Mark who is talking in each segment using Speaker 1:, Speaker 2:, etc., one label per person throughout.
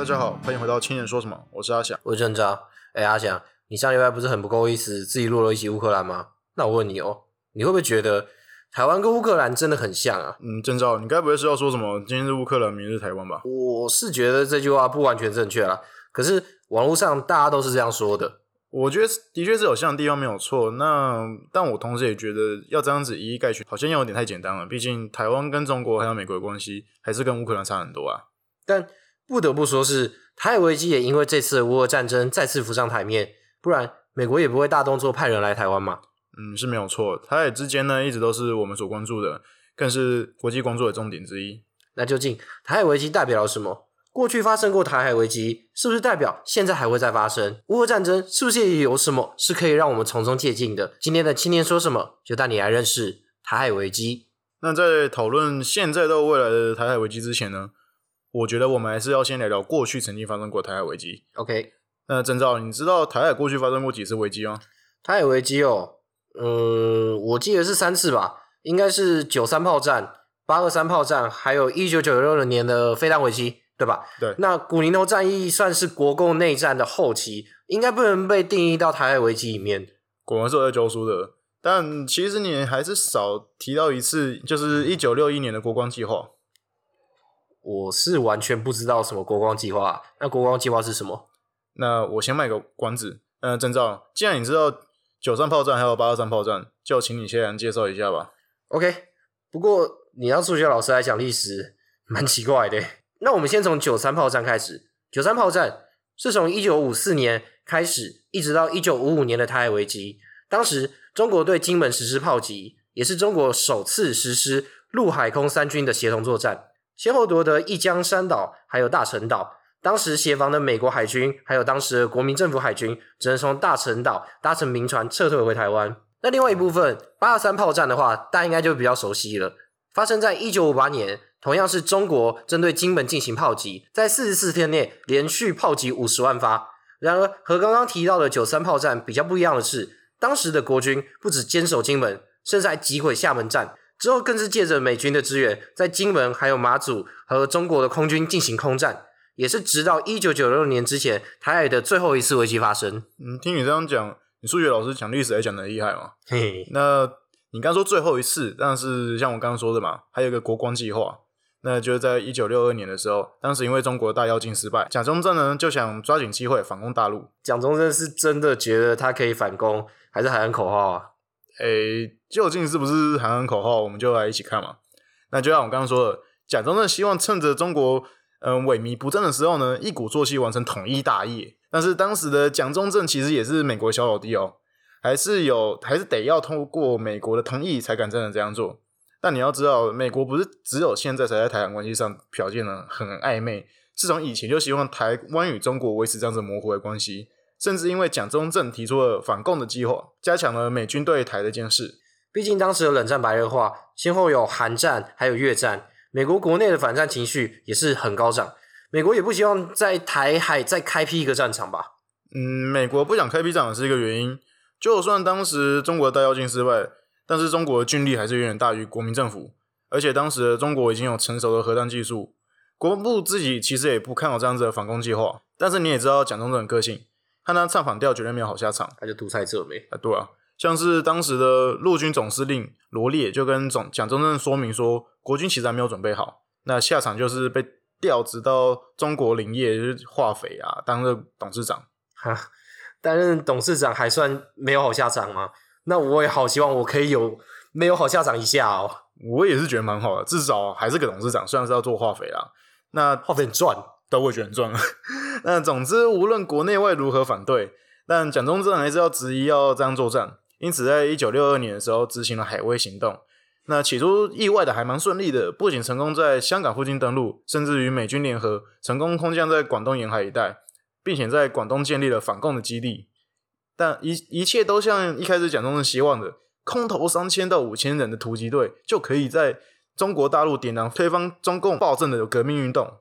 Speaker 1: 大家好，欢迎回到青年说什么，我是阿翔。
Speaker 2: 我是郑昭。哎，阿翔，你上礼拜不是很不够意思，自己录了一集乌克兰吗？那我问你哦，你会不会觉得台湾跟乌克兰真的很像啊？
Speaker 1: 嗯，郑照，你该不会是要说什么今天是乌克兰，明日台湾吧？
Speaker 2: 我是觉得这句话不完全正确啦，可是网络上大家都是这样说的。
Speaker 1: 我觉得的确是有像的地方没有错，那但我同时也觉得要这样子一一概全，好像又有点太简单了。毕竟台湾跟中国还有美国的关系，还是跟乌克兰差很多啊。
Speaker 2: 但不得不说是台海危机也因为这次的乌俄战争再次浮上台面，不然美国也不会大动作派人来台湾嘛。
Speaker 1: 嗯，是没有错。台海之间呢，一直都是我们所关注的，更是国际工作的重点之一。
Speaker 2: 那究竟台海危机代表了什么？过去发生过台海危机，是不是代表现在还会再发生？乌俄战争是不是也有什么是可以让我们从中借鉴的？今天的青年说什么，就带你来认识台海危机。
Speaker 1: 那在讨论现在到未来的台海危机之前呢，我觉得我们还是要先聊聊过去曾经发生过台海危机。
Speaker 2: OK，
Speaker 1: 那郑照，你知道台海过去发生过几次危机吗？
Speaker 2: 台海危机哦，嗯，我记得是三次吧，应该是九三炮战、八二三炮战，还有一九九六年的飞弹危机，对吧？
Speaker 1: 对
Speaker 2: 那古宁头战役算是国共内战的后期，应该不能被定义到台海危机里面。
Speaker 1: 果然是有在教书的，但其实你还是少提到一次，就是一九六一年的国光计划。
Speaker 2: 我是完全不知道什么国光计划，那国光计划是什么？
Speaker 1: 那我先卖个关子，嗯、郑照，既然你知道九三炮战还有八二三炮战，就请你先来介绍一下吧。
Speaker 2: OK，不过你让数学老师来讲历史，蛮奇怪的。那我们先从九三炮战开始。九三炮战是从一九五四年开始，一直到一九五五年的台海危机。当时中国对金门实施炮击，也是中国首次实施陆海空三军的协同作战，先后夺得一江山岛还有大陈岛。当时协防的美国海军还有当时的国民政府海军，只能从大陈岛搭乘民船撤退回台湾。那另外一部分八二三炮战的话，大家应该就比较熟悉了。发生在一九五八年，同样是中国针对金门进行炮击，在四十四天内连续炮击五十万发。然而，和刚刚提到的九三炮战比较不一样的是，当时的国军不止坚守金门，甚至还击毁厦门站。之后更是借着美军的支援，在金门还有马祖和中国的空军进行空战，也是直到一九九六年之前，台海的最后一次危机发生。
Speaker 1: 嗯，听你这样讲，你数学老师讲历史也讲的厉害嘛？
Speaker 2: 嘿嘿，
Speaker 1: 那你刚说最后一次，但是像我刚刚说的嘛，还有一个国光计划，那就是在一九六二年的时候，当时因为中国大跃进失败，蒋中正呢就想抓紧机会反攻大陆。
Speaker 2: 蒋中正是真的觉得他可以反攻，还是喊喊口号啊？
Speaker 1: 诶，究竟是不是喊喊口号，我们就来一起看嘛。那就像我刚刚说的，蒋中正希望趁着中国嗯萎靡不振的时候呢，一鼓作气完成统一大业。但是当时的蒋中正其实也是美国小老弟哦，还是有还是得要通过美国的同意才敢真的这样做。但你要知道，美国不是只有现在才在台湾关系上表现的很暧昧，自从以前就希望台湾与中国维持这样子模糊的关系，甚至因为蒋中正提出了反共的计划，加强了美军对台的监视。
Speaker 2: 毕竟当时的冷战白热化，先后有韩战还有越战，美国国内的反战情绪也是很高涨。美国也不希望在台海再开辟一个战场吧？
Speaker 1: 嗯，美国不想开辟战场是一个原因。就算当时中国的大跃进失败，但是中国的军力还是远远大于国民政府，而且当时的中国已经有成熟的核弹技术。国防部自己其实也不看好这样子的反攻计划。但是你也知道蒋中正的个性，和他唱反调绝对没有好下场。
Speaker 2: 他就独裁者呗。
Speaker 1: 啊，对啊，像是当时的陆军总司令罗列就跟总蒋中正说明说，国军其实还没有准备好，那下场就是被调职到中国林业，就是化肥啊，当个董事长。
Speaker 2: 哈，担任董事长还算没有好下场吗？那我也好希望我可以有没有好下场一下哦。
Speaker 1: 我也是觉得蛮好的，至少还是个董事长，虽然是要做化肥啦。那
Speaker 2: 化肥很赚，
Speaker 1: 都会觉得很赚。那总之，无论国内外如何反对，但蒋中正还是要执意要这样作战。因此，在一九六二年的时候，执行了海威行动。那起初意外的还蛮顺利的，不仅成功在香港附近登陆，甚至与美军联合，成功空降在广东沿海一带，并且在广东建立了反共的基地。但一一切都像一开始蒋中正希望的，空投三千到五千人的突击队就可以在中国大陆点燃推翻中共暴政的革命运动。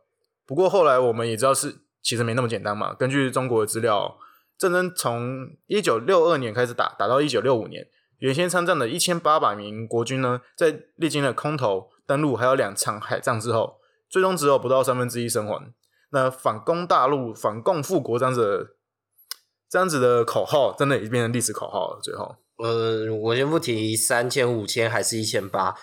Speaker 1: 不过后来我们也知道是其实没那么简单嘛。根据中国的资料，战争从一九六二年开始打，打到一九六五年，原先参战的一千八百名国军呢，在历经了空投、登陆还有两场海战之后，最终只有不到三分之一生还。那反攻大陆、反共复国这样子的这样子的口号，真的已经变成历史口号了。最后，
Speaker 2: 呃，我先不提三千、五千还是一千八，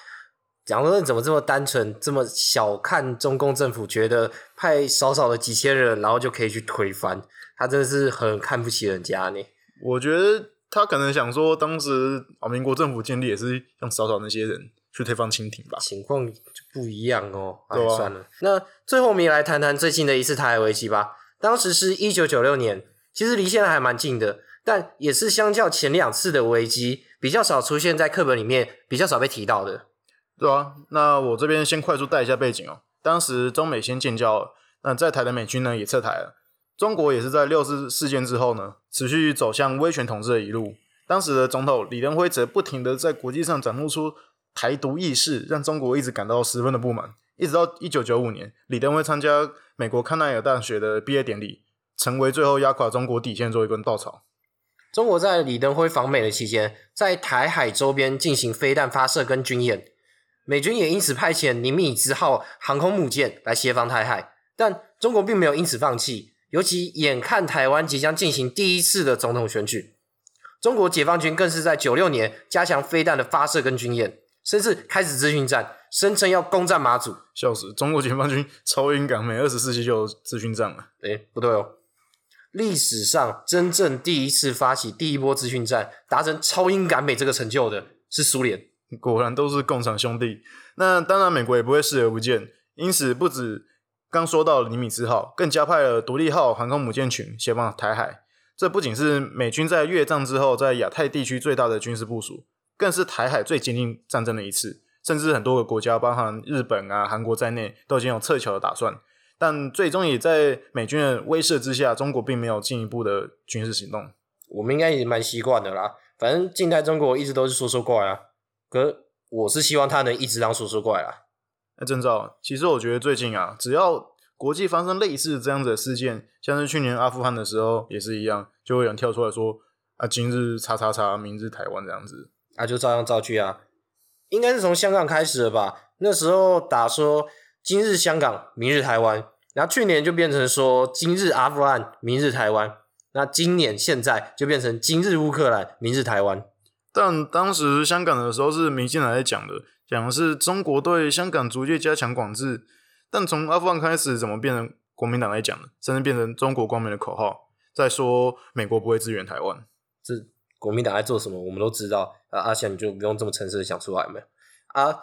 Speaker 2: 蒋中正怎么这么单纯，这么小看中共政府，觉得派少少的几千人，然后就可以去推翻？他真的是很看不起人家呢。
Speaker 1: 我觉得他可能想说，当时啊，民国政府建立也是用少少那些人去推翻清廷吧。
Speaker 2: 情况就不一样哦。哎
Speaker 1: 对啊
Speaker 2: 算了，那最后我们也来谈谈最近的一次台海危机吧。当时是一九九六年，其实离现在还蛮近的，但也是相较前两次的危机，比较少出现在课本里面，比较少被提到的。
Speaker 1: 对啊，那我这边先快速带一下背景哦。当时中美先建交了，那在台的美军呢也撤台了。中国也是在六四事件之后呢，持续走向威权统治的一路。当时的总统李登辉则不停的在国际上展露出台独意识，让中国一直感到十分的不满。一直到一九九五年，李登辉参加美国康奈尔大学的毕业典礼，成为最后压垮中国底线的一根稻草。
Speaker 2: 中国在李登辉访美的期间，在台海周边进行飞弹发射跟军演，美军也因此派遣尼米兹号航空母舰来协防台海，但中国并没有因此放弃，尤其眼看台湾即将进行第一次的总统选举，中国解放军更是在九六年加强飞弹的发射跟军演，甚至开始资讯战，声称要攻占马祖。
Speaker 1: 笑死！中国解放军超英赶美，二十世纪就有资讯战了。
Speaker 2: 诶，不对哦。历史上真正第一次发起第一波资讯战，达成超英赶美这个成就的是苏联。
Speaker 1: 果然都是共产兄弟。那当然，美国也不会视而不见，因此不止刚说到的尼米兹号，更加派了独立号航空母舰群前往台海。这不仅是美军在越战之后在亚太地区最大的军事部署，更是台海最接近战争的一次。甚至很多个国家，包含日本啊、韩国在内，都已经有撤侨的打算。但最终也在美军的威慑之下，中国并没有进一步的军事行动。
Speaker 2: 我们应该也蛮习惯的啦，反正近代中国一直都是说说怪啊。可我是希望他能一直当说说怪啦。
Speaker 1: 那郑照，其实我觉得最近啊，只要国际发生类似这样子的事件，像是去年阿富汗的时候也是一样，就会有人跳出来说啊，今日叉叉叉，明日台湾这样子。
Speaker 2: 啊，就照样造句啊。应该是从香港开始的吧？那时候打说今日香港，明日台湾，然后去年就变成说今日阿富汗，明日台湾。那今年现在就变成今日乌克兰，明日台湾。
Speaker 1: 但当时香港的时候是民进党在讲的，讲的是中国对香港逐渐加强管制。但从阿富汗开始，怎么变成国民党来讲的，甚至变成中国光明的口号，在说美国不会支援台湾。
Speaker 2: 这国民党在做什么，我们都知道。啊，阿翔你就不用这么诚实的讲出来没有啊？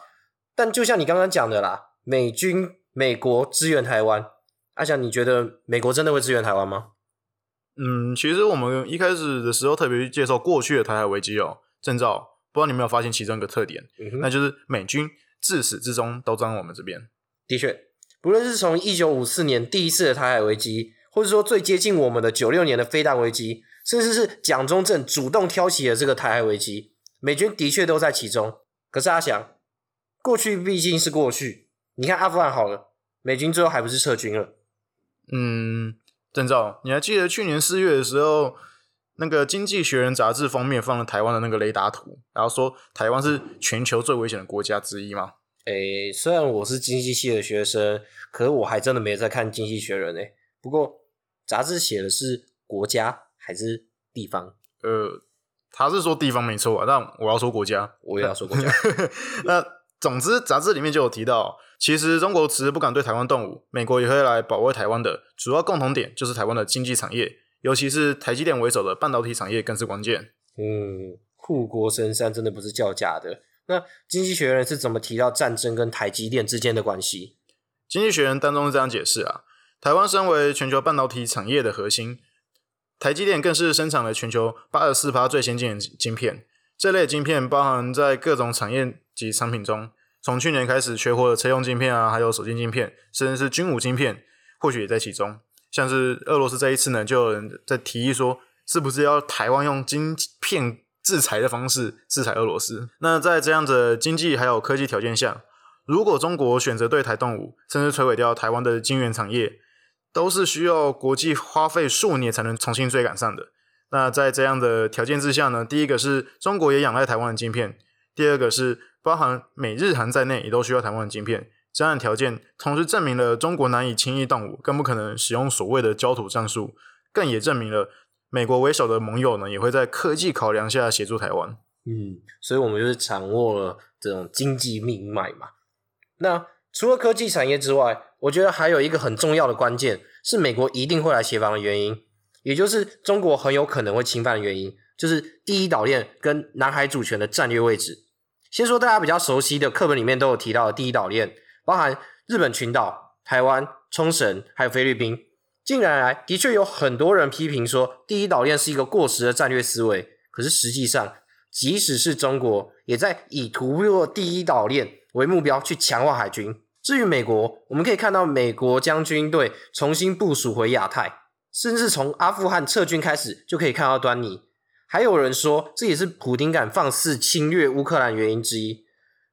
Speaker 2: 但就像你刚刚讲的啦，美军美国支援台湾，阿翔你觉得美国真的会支援台湾吗？
Speaker 1: 嗯，其实我们一开始的时候特别去介绍过去的台海危机哦，征兆，不知道你有没有发现其中一个特点，
Speaker 2: 嗯
Speaker 1: 那就是美军自始至终都站在我们这边。
Speaker 2: 的确，不论是从一九五四年第一次的台海危机，或者说最接近我们的九六年的飞弹危机，甚至是蒋中正主动挑起的这个台海危机，美军的确都在其中。可是阿翔，过去毕竟是过去，你看阿富汗好了，美军最后还不是撤军了？
Speaker 1: 嗯，郑照，你还记得去年四月的时候，那个《经济学人》杂志封面放了台湾的那个雷达图，然后说台湾是全球最危险的国家之一吗？
Speaker 2: 诶，虽然我是经济系的学生，可是我还真的没在看《经济学人》诶。不过杂志写的是国家还是地方？
Speaker 1: 呃，他是说地方没错啊，但我要说国家。
Speaker 2: 我也要说国家。
Speaker 1: 那总之，杂志里面就有提到，其实中国迟迟不敢对台湾动武，美国也会来保卫台湾的主要共同点就是台湾的经济产业，尤其是台积电为首的半导体产业更是关键。
Speaker 2: 嗯，护国神山真的不是叫假的。那经济学人是怎么提到战争跟台积电之间的关系？
Speaker 1: 经济学人当中是这样解释啊，台湾身为全球半导体产业的核心，台积电更是生产了全球八十四趴最先进的晶片。这类晶片包含在各种产业及产品中，从去年开始缺货的车用晶片啊，还有手机晶片，甚至是军武晶片，或许也在其中。像是俄罗斯这一次呢，就有人在提议说，是不是要台湾用晶片制裁的方式制裁俄罗斯？那在这样的经济还有科技条件下，如果中国选择对台动武，甚至摧毁掉台湾的晶圆产业，都是需要国际花费数年才能重新追赶上的。那在这样的条件之下呢，第一个是中国也仰赖台湾的晶片，第二个是包含美日韩在内也都需要台湾的晶片，这样的条件同时证明了中国难以轻易动武，更不可能使用所谓的焦土战术，更也证明了美国为首的盟友呢也会在科技考量下协助台湾。
Speaker 2: 嗯，所以我们就是掌握了这种经济命脉嘛。那除了科技产业之外，我觉得还有一个很重要的关键是美国一定会来协防的原因，也就是中国很有可能会侵犯的原因，就是第一岛链跟南海主权的战略位置。先说大家比较熟悉的课本里面都有提到的第一岛链，包含日本群岛、台湾、冲绳还有菲律宾。近年来，的确有很多人批评说第一岛链是一个过时的战略思维，可是实际上，即使是中国，也在以突破第一岛链为目标去强化海军。至于美国，我们可以看到美国将军队重新部署回亚太，甚至从阿富汗撤军开始就可以看到端倪。还有人说，这也是普丁敢放肆侵略乌克兰原因之一。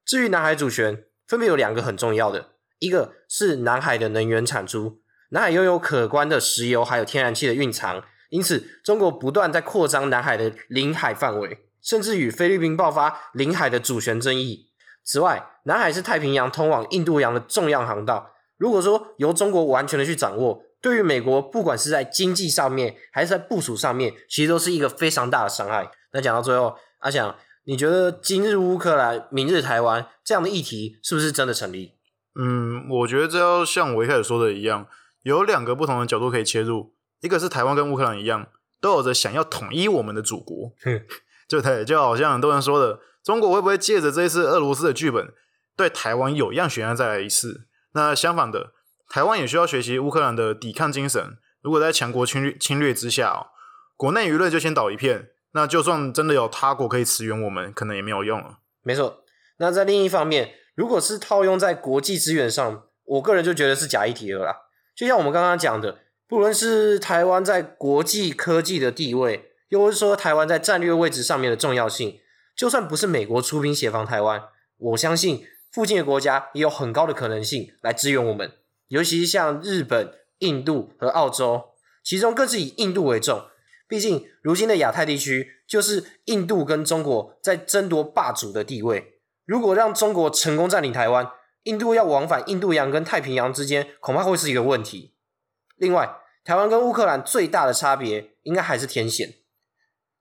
Speaker 2: 至于南海主权，分别有两个很重要的，一个是南海的能源产出，南海拥有可观的石油还有天然气的蕴藏，因此中国不断在扩张南海的领海范围，甚至与菲律宾爆发领海的主权争议。此外，南海是太平洋通往印度洋的重要航道。如果说由中国完全的去掌握，对于美国，不管是在经济上面还是在部署上面，其实都是一个非常大的伤害。那讲到最后，阿翔，你觉得今日乌克兰，明日台湾这样的议题是不是真的成立？
Speaker 1: 嗯，我觉得这要像我一开始说的一样，有两个不同的角度可以切入。一个是台湾跟乌克兰一样，都有着想要统一我们的祖国，就对，就好像很多人说的。中国会不会借着这一次俄罗斯的剧本，对台湾有样学样再来一次？那相反的，台湾也需要学习乌克兰的抵抗精神。如果在强国侵略侵略之下哦，国内舆论就先倒一片，那就算真的有他国可以驰援我们，可能也没有用了。
Speaker 2: 没错。那在另一方面，如果是套用在国际资源上，我个人就觉得是假议题了啦。就像我们刚刚讲的，不论是台湾在国际科技的地位，又或是说台湾在战略位置上面的重要性。就算不是美国出兵协防台湾，我相信附近的国家也有很高的可能性来支援我们。尤其是像日本、印度和澳洲，其中更是以印度为重。毕竟如今的亚太地区就是印度跟中国在争夺霸主的地位。如果让中国成功占领台湾，印度要往返印度洋跟太平洋之间，恐怕会是一个问题。另外，台湾跟乌克兰最大的差别，应该还是天险。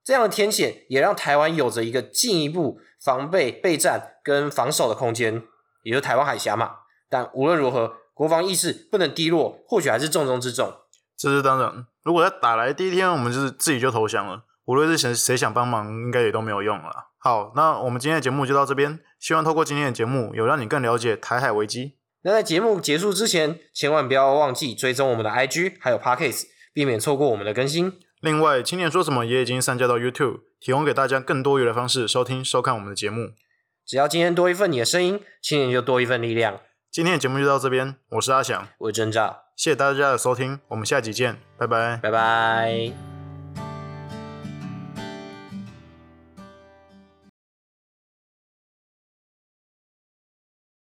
Speaker 2: 这样的天险也让台湾有着一个进一步防备、备战跟防守的空间，也就是台湾海峡嘛。但无论如何，国防意识不能低落，或许还是重中之重。
Speaker 1: 这是当然。如果在打来第一天，我们就是自己就投降了，无论是谁谁想帮忙，应该也都没有用了。好，那我们今天的节目就到这边。希望透过今天的节目，有让你更了解台海危机。
Speaker 2: 那在节目结束之前，千万不要忘记追踪我们的 IG 还有 Podcast，避免错过我们的更新。
Speaker 1: 另外，青年说什么也已经上架到 YouTube，提供给大家更多元的方式收听、收看我们的节目。
Speaker 2: 只要今天多一份你的声音，青年就多一份力量。
Speaker 1: 今天的节目就到这边，我是阿翔，
Speaker 2: 我是真照，
Speaker 1: 谢谢大家的收听，我们下集见，拜拜，
Speaker 2: 拜拜。